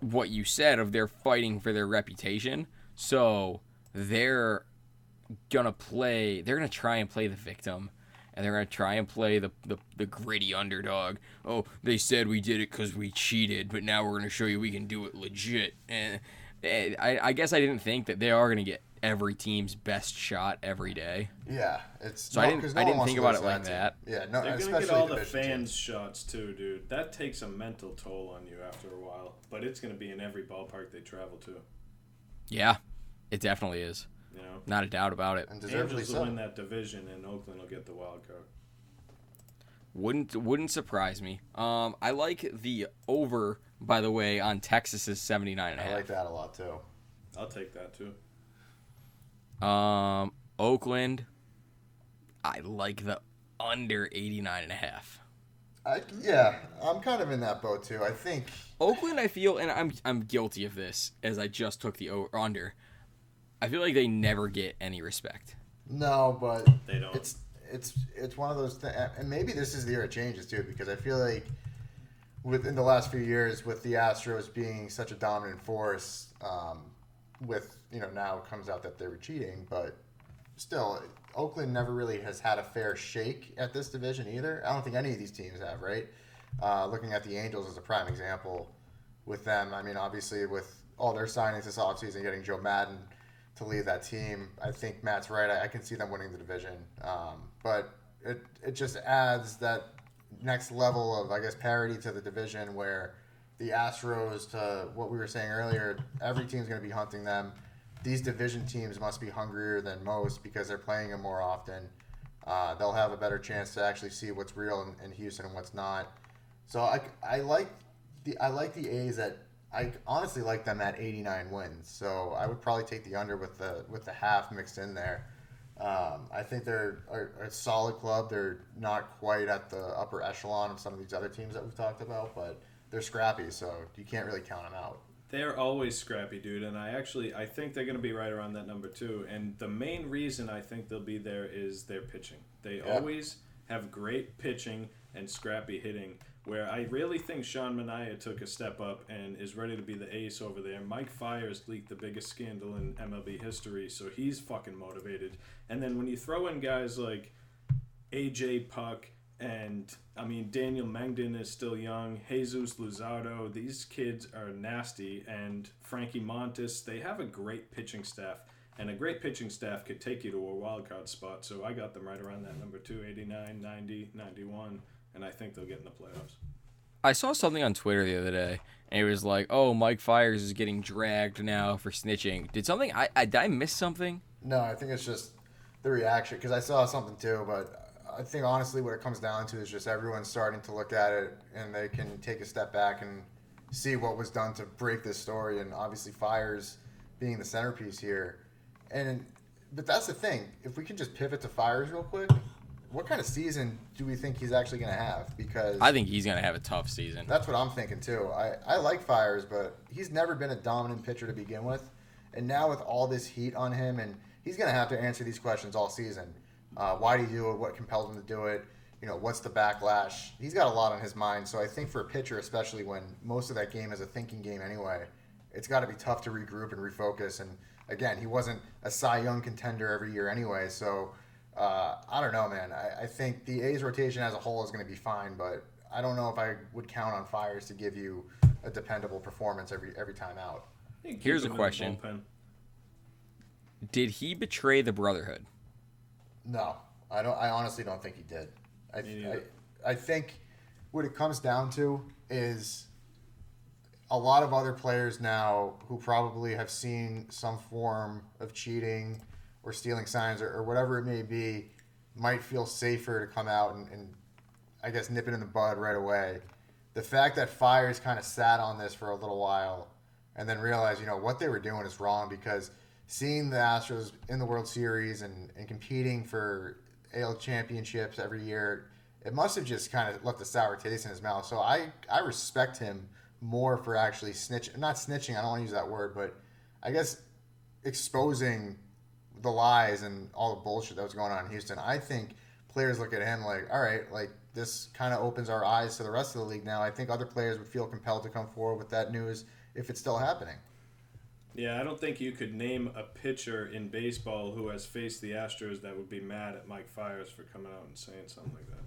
S5: what you said of they're fighting for their reputation. So they're gonna play they're gonna try and play the victim and they're gonna try and play the, the, the gritty underdog. Oh, they said we did it because we cheated, but now we're gonna show you we can do it legit. And, and I, I guess I didn't think that they are gonna get every team's best shot every day.
S6: Yeah, it's
S5: So I didn't-
S6: 'cause
S5: I didn't think about it
S6: to
S5: like
S6: team.
S5: that.
S6: Yeah, no,
S7: They're gonna
S6: especially
S7: get all the fans'
S6: teams.
S7: shots too, dude. That takes a mental toll on you after a while. But it's gonna be in every ballpark they travel to.
S5: Yeah, it definitely is.
S7: You know,
S5: Not a doubt about it.
S6: and deservedly
S7: Angels will
S6: so.
S7: win that division, and Oakland will get the wild card.
S5: Wouldn't wouldn't surprise me. Um, I like the over, by the way, on Texas's 79 and a
S6: I
S5: half.
S6: like that a lot too.
S7: I'll take that too.
S5: Um, Oakland, I like the under 89 and a half.
S6: I, yeah, I'm kind of in that boat too. I think
S5: Oakland, I feel, and I'm I'm guilty of this as I just took the over under. I feel like they never get any respect.
S6: no, but
S7: They don't.
S6: It's it's it's one of those things, and maybe this is the year it changes too, because I feel like within the last few years, with the Astros being such a dominant force, um, with you know now it comes out that they were cheating, but still, Oakland never really has had a fair shake at this division either. I don't think any of these teams have, right? Uh, looking at the Angels as a prime example with them, I mean, obviously with all their signings this offseason, getting Joe Maddon to lead that team, I think Matt's right. I, I can see them winning the division, um, but it it just adds that next level of I guess parity to the division where the Astros to what we were saying earlier, every team's going to be hunting them. These division teams must be hungrier than most because they're playing them more often. Uh, they'll have a better chance to actually see what's real in, in Houston and what's not. So I, I like the I like the A's at I honestly like them at 89 wins. So I would probably take the under with the with the half mixed in there. Um, I think they're a, a solid club. They're not quite at the upper echelon of some of these other teams that we've talked about, but they're scrappy, so you can't really count them out.
S7: They're always scrappy, dude, and I actually I think they're going to be right around that number too. And the main reason I think they'll be there is their pitching. They
S6: Yeah.
S7: always have great pitching and scrappy hitting. Where I really think Sean Manaea took a step up and is ready to be the ace over there. Mike Fiers leaked the biggest scandal in MLB history, so he's fucking motivated. And then when you throw in guys like AJ Puk and I mean Daniel Mengden is still young, Jesus Luzardo, these kids are nasty and Frankie Montas, they have a great pitching staff. And a great pitching staff could take you to a wild card spot. So I got them right around that number 289, 90, 91, and I think they'll get in the playoffs.
S5: I saw something on Twitter the other day, and it was like, "Oh, Mike Fiers is getting dragged now for snitching." Did something? I, I did I miss something?
S6: No, I think it's just the reaction because I saw something too, but I think honestly what it comes down to is just everyone starting to look at it and they can take a step back and see what was done to break this story, and obviously Fiers being the centerpiece here, and but that's the thing. If we can just pivot to Fiers real quick, what kind of season do we think he's actually going to have? Because
S5: I think he's gonna have a tough season.
S6: that's what I'm thinking too. I, I like Fiers, but he's never been a dominant pitcher to begin with. And now with all this heat on him, and he's going to have to answer these questions all season. Uh, why did he do it? What compelled him to do it? You know, what's the backlash? He's got a lot on his mind. So I think for a pitcher, especially when most of that game is a thinking game anyway, it's got to be tough to regroup and refocus. And again, he wasn't a Cy Young contender every year anyway. So uh, I don't know, man. I, I think the A's rotation as a whole is going to be fine, but I don't know if I would count on Fiers to give you a dependable performance every every time out.
S7: You can keep
S5: Here's a
S7: him in the
S5: question. Did he betray the Brotherhood?
S6: No, I don't. I honestly don't think he did. I, I. I think what it comes down to is a lot of other players now who probably have seen some form of cheating or stealing signs or, or whatever it may be might feel safer to come out and, and I guess nip it in the bud right away. The fact that Fiers kind of sat on this for a little while and then realized, you know, what they were doing is wrong because seeing the Astros in the World Series and, and competing for AL championships every year, it must have just kind of left a sour taste in his mouth. So I, I respect him more for actually snitching, not snitching, I don't want to use that word, but I guess exposing the lies and all the bullshit that was going on in Houston. I think players look at him like, all right, like this kind of opens our eyes to the rest of the league now. I think other players would feel compelled to come forward with that news if it's still happening.
S7: Yeah, I don't think you could name a pitcher in baseball who has faced the Astros that would be mad at Mike Fiers for coming out and saying something like that.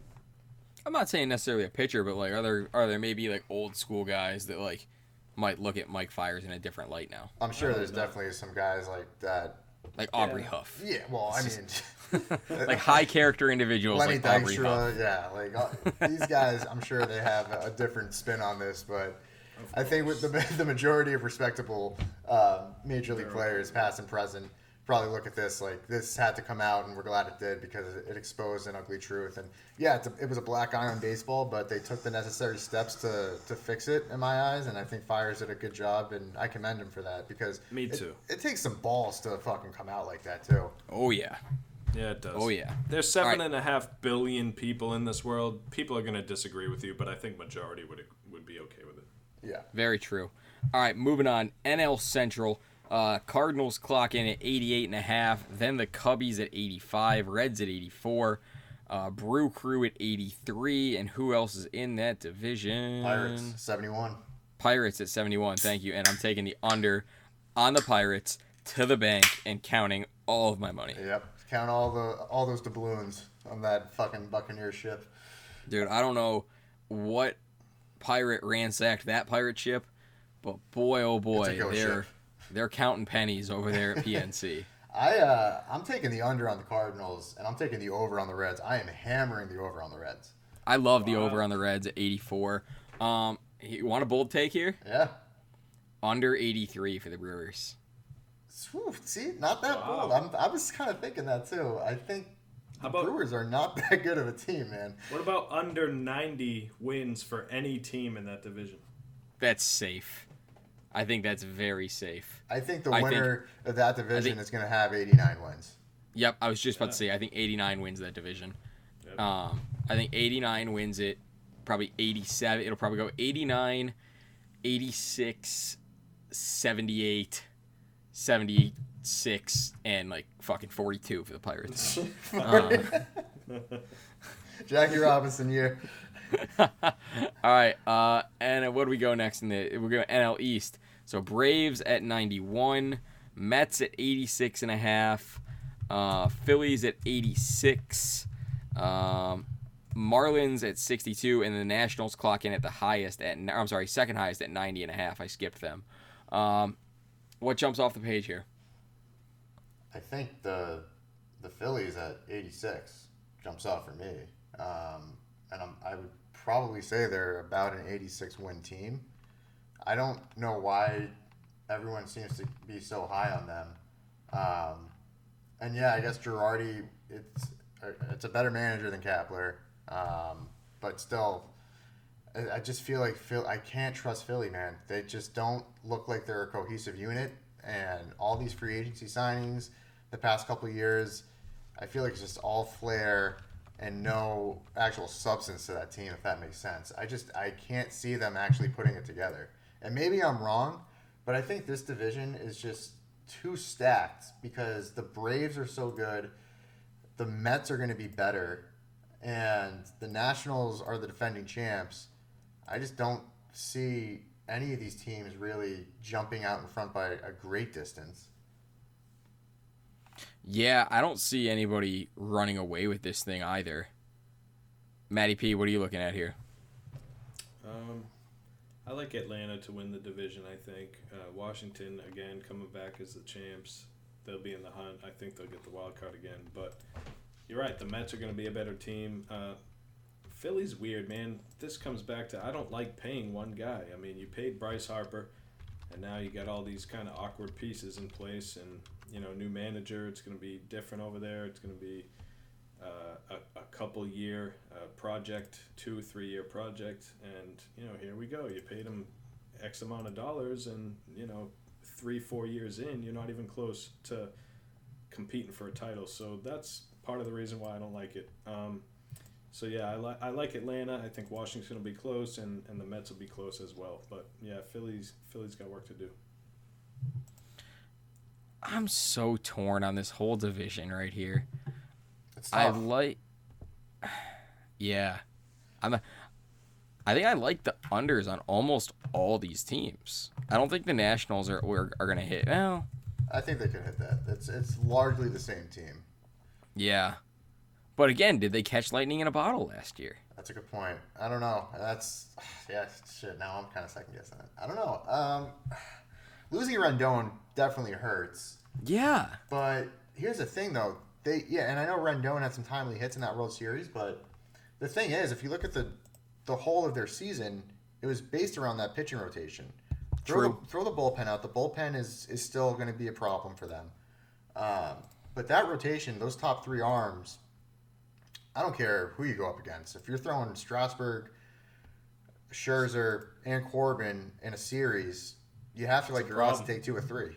S5: I'm not saying necessarily a pitcher, but like, are there are there maybe like old school guys that like might look at Mike Fiers in a different light now,
S6: I'm sure there's
S7: know.
S6: definitely some guys like that.
S5: like Aubrey
S7: Yeah.
S5: Huff,
S6: Yeah, well, I mean,
S5: like high character individuals
S6: Lenny
S5: like Aubrey Huff.
S6: Yeah, like uh, these guys, I'm sure they have a different spin on this, but I think with the the majority of respectable um, major league players, past and present, probably look at this like this had to come out, and we're glad it did because it, it exposed an ugly truth. And yeah, it's a, it was a black eye on baseball, but they took the necessary steps to to fix it in my eyes, and I think Fiers did a good job, and I commend him for that because
S7: Me too.
S6: It, takes some balls to fucking come out like that too.
S5: Oh yeah,
S7: Yeah, it does.
S5: Oh, yeah.
S7: There's seven
S5: All
S7: and a half billion people in this world. People are going to disagree with you, but I think majority would would be okay with it.
S6: Yeah.
S5: very true. All right, moving on. NL Central. Uh, Cardinals clock in at 88 and a half. Then the Cubbies at 85. Reds at 84. Uh, Brew Crew at 83. And who else is in that division?
S6: Pirates, 71.
S5: Pirates at 71. Thank you. And I'm taking the under on the Pirates to the bank and counting all of my money.
S6: Yep. Count all the all those doubloons on that fucking Buccaneer ship.
S5: Dude, I don't know what pirate ransacked that pirate ship, but boy, oh boy, they're
S6: ship.
S5: they're counting pennies over there at PNC.
S6: I uh, I'm taking the under on the Cardinals and I'm taking the over on the Reds. I am hammering the over on the Reds.
S5: I love the over on the Reds at 84. Um, you want a bold take here?
S6: Yeah.
S5: Under 83 for the Brewers.
S6: Whew, see, not that
S7: Wow.
S6: bold. I'm, I was kind of thinking that too. I think
S7: How
S6: the
S7: about
S6: Brewers are not that good of a team, man.
S7: what about under 90 wins for any team in that division?
S5: That's safe. I think that's very safe.
S6: I think the
S5: I think-
S6: winner of that division
S5: think-
S6: is going to have 89 wins.
S5: Yep, I was just about to say I think 89 wins that division.
S7: Yep.
S5: Um, I think 89 wins it. Probably 87. It'll probably go 89, 86, 78, 76, and like fucking 42 for the Pirates. Um,
S6: Jackie Robinson year.
S5: All right, uh, and what do we go next in the? We're going NL East. So Braves at 91, Mets at 86 and a half, uh, Phillies at 86, um, Marlins at 62, and the Nationals clock in at the highest at I'm sorry, second highest at 90 and a half. I skipped them. Um, what jumps off the page here?
S6: I think the the Phillies at 86 jumps off for me, um, and I'm, I would probably say they're about an 86 win team. I don't know why everyone seems to be so high on them. Um, and yeah, I guess Girardi, it's it's a better manager than Kapler, um, but still, I, I just feel like Phil. I can't trust Philly, man. They just don't look like they're a cohesive unit, and all these free agency signings the past couple years, I feel like it's just all flair and no actual substance to that team. If that makes sense, I just I can't see them actually putting it together. And maybe I'm wrong, but I think this division is just too stacked because the Braves are so good, the Mets are going to be better, and the Nationals are the defending champs. I just don't see any of these teams really jumping out in front by a great distance.
S5: Yeah, I don't see anybody running away with this thing either. Matty P, what are you looking at here?
S7: Um, I like Atlanta to win the division. I think uh, Washington again coming back as the champs. They'll be in the hunt. I think they'll get the wild card again. But you're right. The Mets are going to be a better team. Uh, Philly's weird, man. This comes back to I don't like paying one guy. I mean, you paid Bryce Harper, and now you got all these kind of awkward pieces in place, and you know, new manager. It's going to be different over there. It's going to be uh, a, a couple year uh, project, two three year project, and you know, here we go. You paid him X amount of dollars, and you know, three four years in, you're not even close to competing for a title. So that's part of the reason why I don't like it. Um, so yeah, I like I like Atlanta. I think Washington will be close, and, and the Mets will be close as well. But yeah, Philly's Philly's got work to do.
S5: I'm so torn on this whole division right here. I like, yeah, I'm. A, I think I like the unders on almost all these teams. I don't think the Nationals are are, are gonna hit. Well,
S6: I think they could hit that. It's it's largely the same team.
S5: yeah, but again, did they catch lightning in a bottle last year?
S6: That's a good point. I don't know. That's yeah, shit. Now I'm kind of second guessing it. I don't know. Um, losing Rendon definitely hurts.
S5: Yeah,
S6: But here's the thing, though. They yeah, and I know Rendon had some timely hits in that World Series, but the thing is, if you look at the the whole of their season, it was based around that pitching rotation. Throw
S5: True.
S6: The, throw the bullpen out. The bullpen is is still going to be a problem for them. Um, but that rotation, those top three arms, I don't care who you go up against. If you're throwing Strasburg, Scherzer, and Corbin in a series, you have to like
S7: a
S6: your odds to take two or three.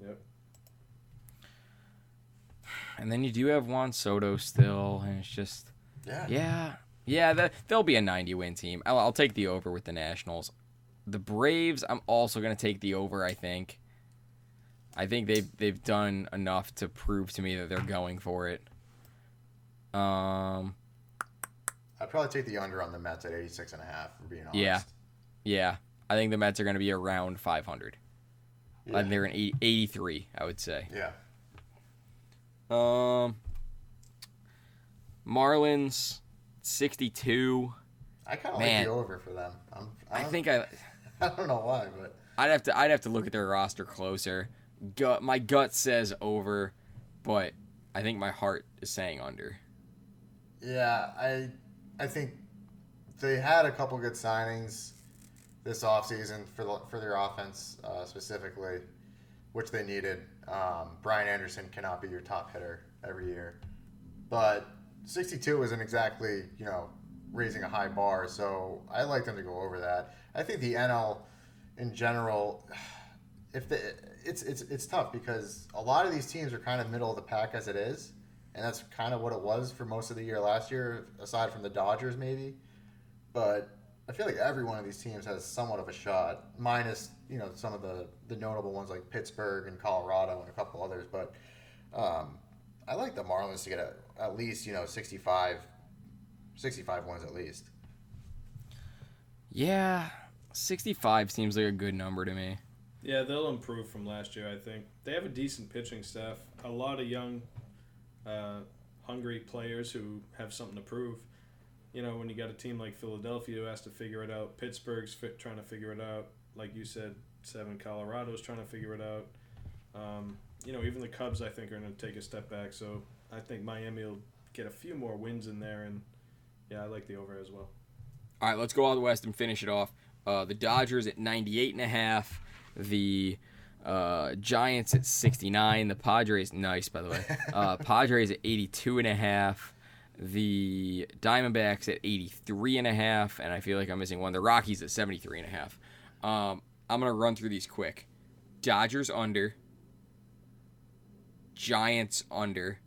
S7: Yep.
S5: and then you do have Juan Soto still, and it's just
S6: Yeah.
S5: yeah, yeah. That they'll be a 90 win team. I'll, I'll take the over with the Nationals. The Braves, I'm also gonna take the over. I think. I think they've they've done enough to prove to me that they're going for it. Um,
S6: I'd probably take the under on the Mets at 86 and a half, for being honest.
S5: Yeah. yeah, I think the Mets are gonna be around 500.
S6: Yeah.
S5: And they're an 80, 83, I would say.
S6: Yeah.
S5: Um, Marlins, 62.
S6: I kind of like
S5: Man.
S6: the over for them. I'm, I,
S5: I think I.
S6: I don't know why, but
S5: I'd have to I'd have to look at their roster closer. Gut my gut says over, but I think my heart is saying under.
S6: yeah, I I think they had a couple good signings this offseason for the, for their offense uh, specifically, which they needed. Um, Brian Anderson cannot be your top hitter every year, but 62 isn't exactly you know raising a high bar. So I like them to go over that. I think the NL in general, if the it's it's it's tough because a lot of these teams are kind of middle of the pack as it is, and that's kind of what it was for most of the year last year, aside from the Dodgers maybe. But I feel like every one of these teams has somewhat of a shot, minus you know some of the the notable ones like Pittsburgh and Colorado and a couple others. But um, I like the Marlins to get a, at least you know 65, 65 wins at least.
S5: Yeah, 65 seems like a good number to me.
S7: Yeah, they'll improve from last year. I think they have a decent pitching staff. A lot of young, uh, hungry players who have something to prove. You know, when you got a team like Philadelphia who has to figure it out, Pittsburgh's fit, trying to figure it out. Like you said, Seven Colorado's trying to figure it out. Um, you know, even the Cubs, I think, are going to take a step back. So I think Miami will get a few more wins in there, and yeah, I like the over as well.
S5: All right, let's go out the west and finish it off. Uh, the Dodgers at 98 and a half. The Uh, Giants at 69. The Padres, nice by the way. Uh, Padres at 82 and a half. The Diamondbacks at 83 and a half, and I feel like I'm missing one. The Rockies at 73 and a half. Um, I'm gonna run through these quick. Dodgers under. Giants under.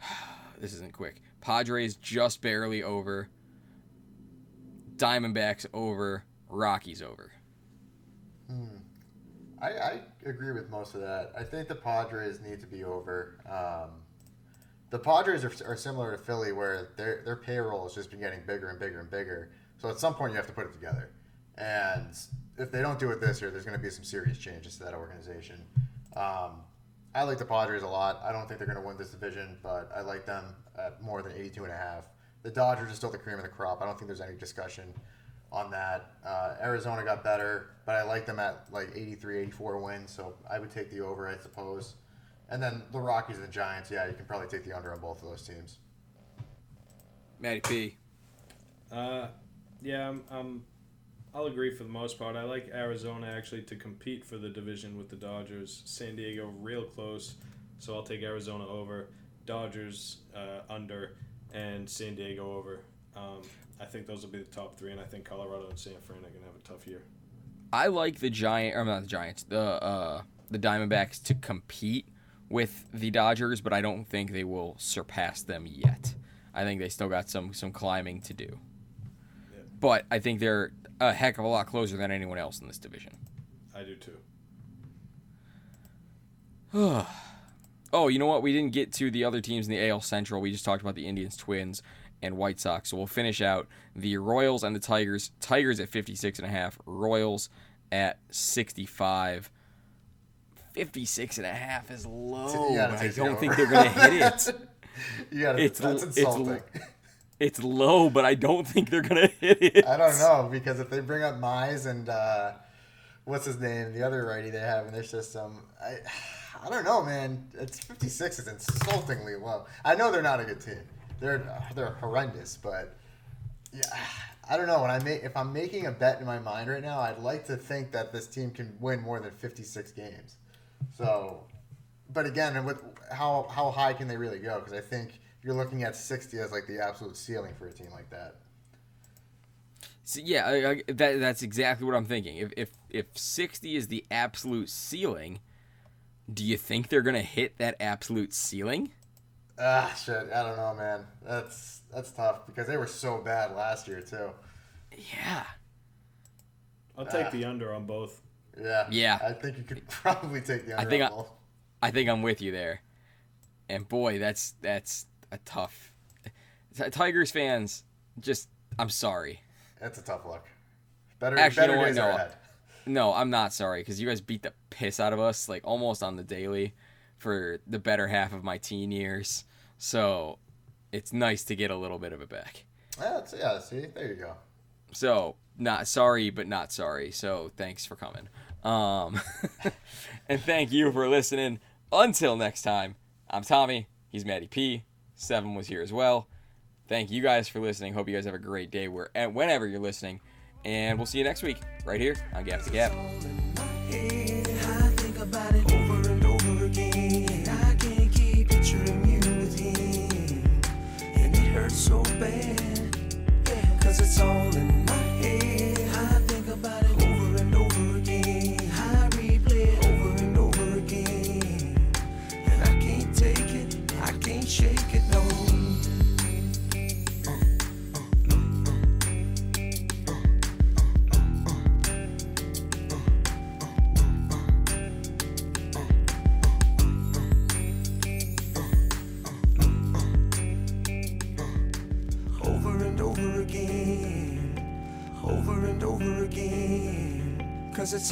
S5: this isn't quick. Padres just barely over. Diamondbacks over. Rockies over.
S6: I, I agree with most of that. I think the Padres need to be over. Um, the Padres are, are similar to Philly, where their their payroll has just been getting bigger and bigger and bigger. So at some point, you have to put it together. And if they don't do it this year, there's going to be some serious changes to that organization. Um, I like the Padres a lot. I don't think they're going to win this division, but I like them at more than 82 and a half. The Dodgers are still the cream of the crop. I don't think there's any discussion on that. Uh, Arizona got better, but I like them at like 83, 84 wins, so I would take the over, I suppose. And then the Rockies and the Giants, yeah, you can probably take the under on both of those teams.
S5: Matty P.
S7: Uh, yeah, I'm, I'm, I'll agree for the most part. I like Arizona actually to compete for the division with the Dodgers. San Diego real close, so I'll take Arizona over. Dodgers uh, under, and San Diego over. Um, I think those will be the top three, and I think Colorado and San Fran are gonna have a tough year.
S5: I like the Giant, or not the Giants, the uh, the Diamondbacks to compete with the Dodgers, but I don't think they will surpass them yet. I think they still got some some climbing to do. But I think they're a heck of a lot closer than anyone else in this division.
S7: I do too.
S5: Oh, you know what? We didn't get to the other teams in the AL Central. We just talked about the Indians, Twins, and White Sox. So we'll finish out the Royals and the Tigers. Tigers at 56 and a half, Royals at 65. 56 and a half is low. I don't think they're going to hit it.
S6: You got
S5: It's-
S6: that's
S5: it's- It's low, but I don't think they're going to hit it.
S6: I don't know because if they bring up Mize and uh, what's his name, the other righty they have in their system, I, I don't know, man. It's 56 is insultingly low. I know they're not a good team. They're they're horrendous, but yeah, I don't know. When I make if I'm making a bet in my mind right now, I'd like to think that this team can win more than 56 games. So, but again, and with how how high can they really go? Because I think you're looking at 60 as like the absolute ceiling for a team like that.
S5: So, yeah, I, I, that, that's exactly what I'm thinking. If, if if 60 is the absolute ceiling, do you think they're going to hit that absolute ceiling?
S6: Ah, shit. I don't know, man. That's that's tough because they were so bad last year too.
S5: Yeah.
S7: I'll take the under on both.
S6: Yeah.
S5: Yeah.
S6: I think you could probably take the
S5: I think I-
S6: both.
S5: I think I'm with you there. And boy, that's that's a tough. Tigers fans, just I'm sorry.
S6: That's a tough look. Better,
S5: Actually,
S6: better days are
S5: No.
S6: ahead.
S5: No, I'm not sorry because you guys beat the piss out of us like almost on the daily for the better half of my teen years. So it's nice to get a little bit of it back.
S6: Yeah, that's, yeah. See, there you go.
S5: So not sorry, but not sorry. So thanks for coming. Um, and thank you for listening. Until next time, I'm Tommy. He's Matty P. Seven was here as well. Thank you guys for listening. Hope you guys have a great day where and whenever you're listening. And we'll see you next week right here on Gap to Gap.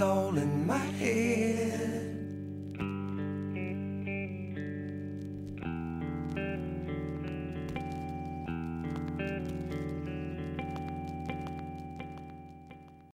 S8: All in my head.